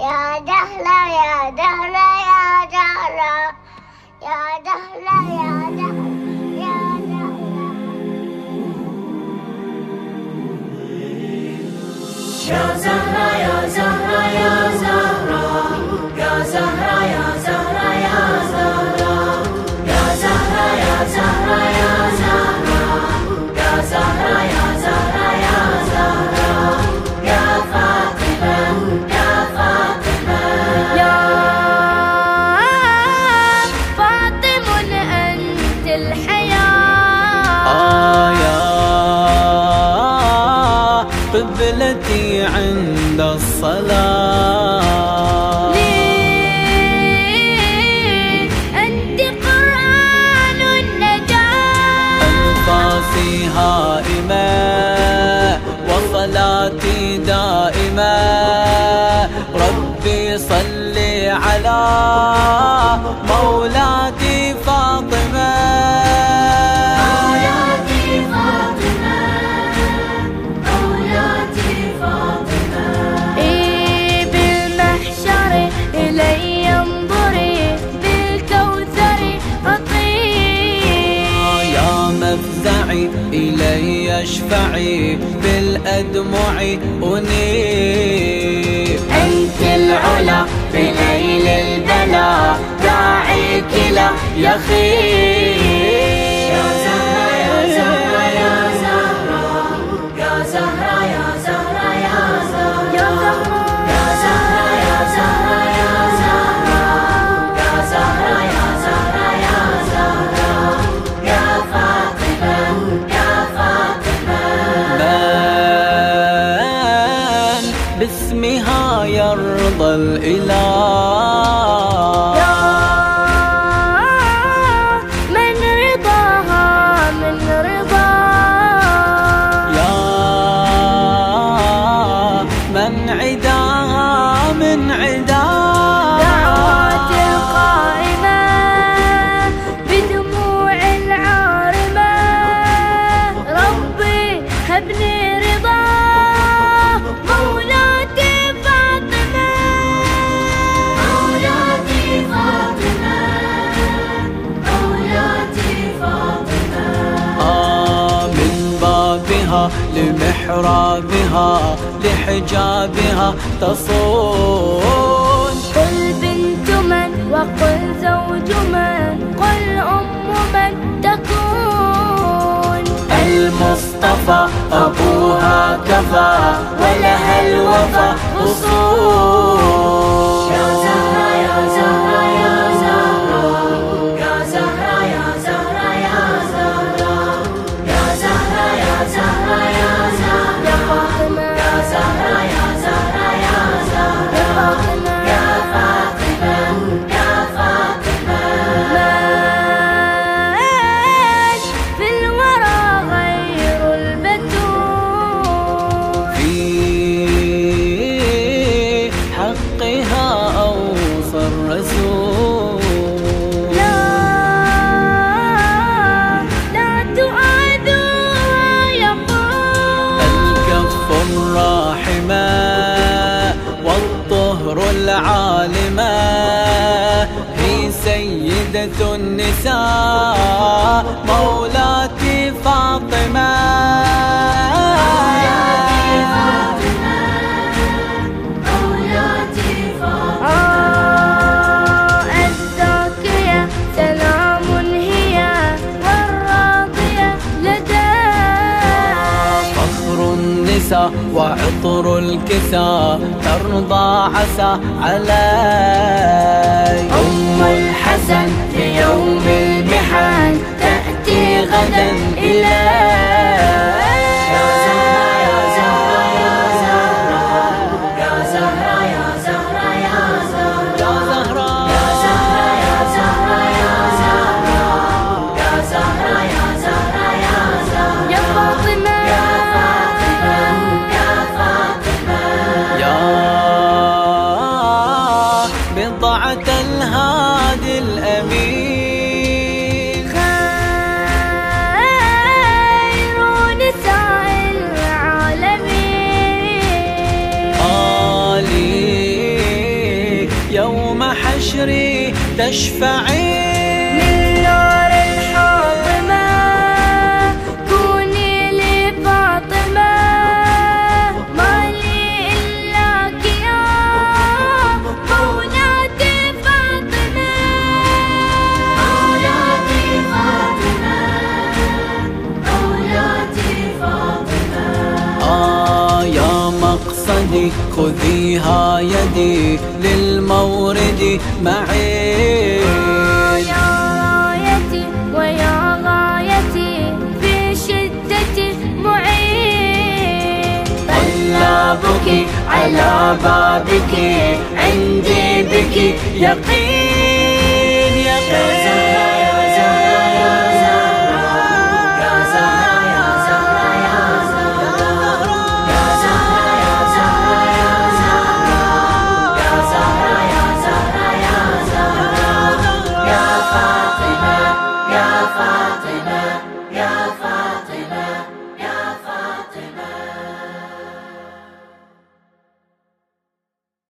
Ya Dahla ya Dahla ya Dahla Ya Dahla ya Dahla Ya Dahla Ya Dahla عند الصلاة. ليه؟ أنت قرآن النجاة ألقى فيها إماء وصلاتي دائمة. ربي صلي على مولاي أشفعي بالأدمع أنيب أنت العلا بليل البلا داعيك لا يخيب الإله. لمحرابها لحجابها تصون. قل بنت من وقل زوج من قل أم من تكون. المصطفى أبوها كفى ولها الوفا أصول العالمة هي سيدة النساء مولاة وعطر الكسى ترضى عسى علي. أم الحسن في يوم البحار تأتي غدا تجري مقصدي خذيها يدي للمورد معي. يا رايتي ويا غايتي في شدتي معين طلابك على بابك عندي بك يقين.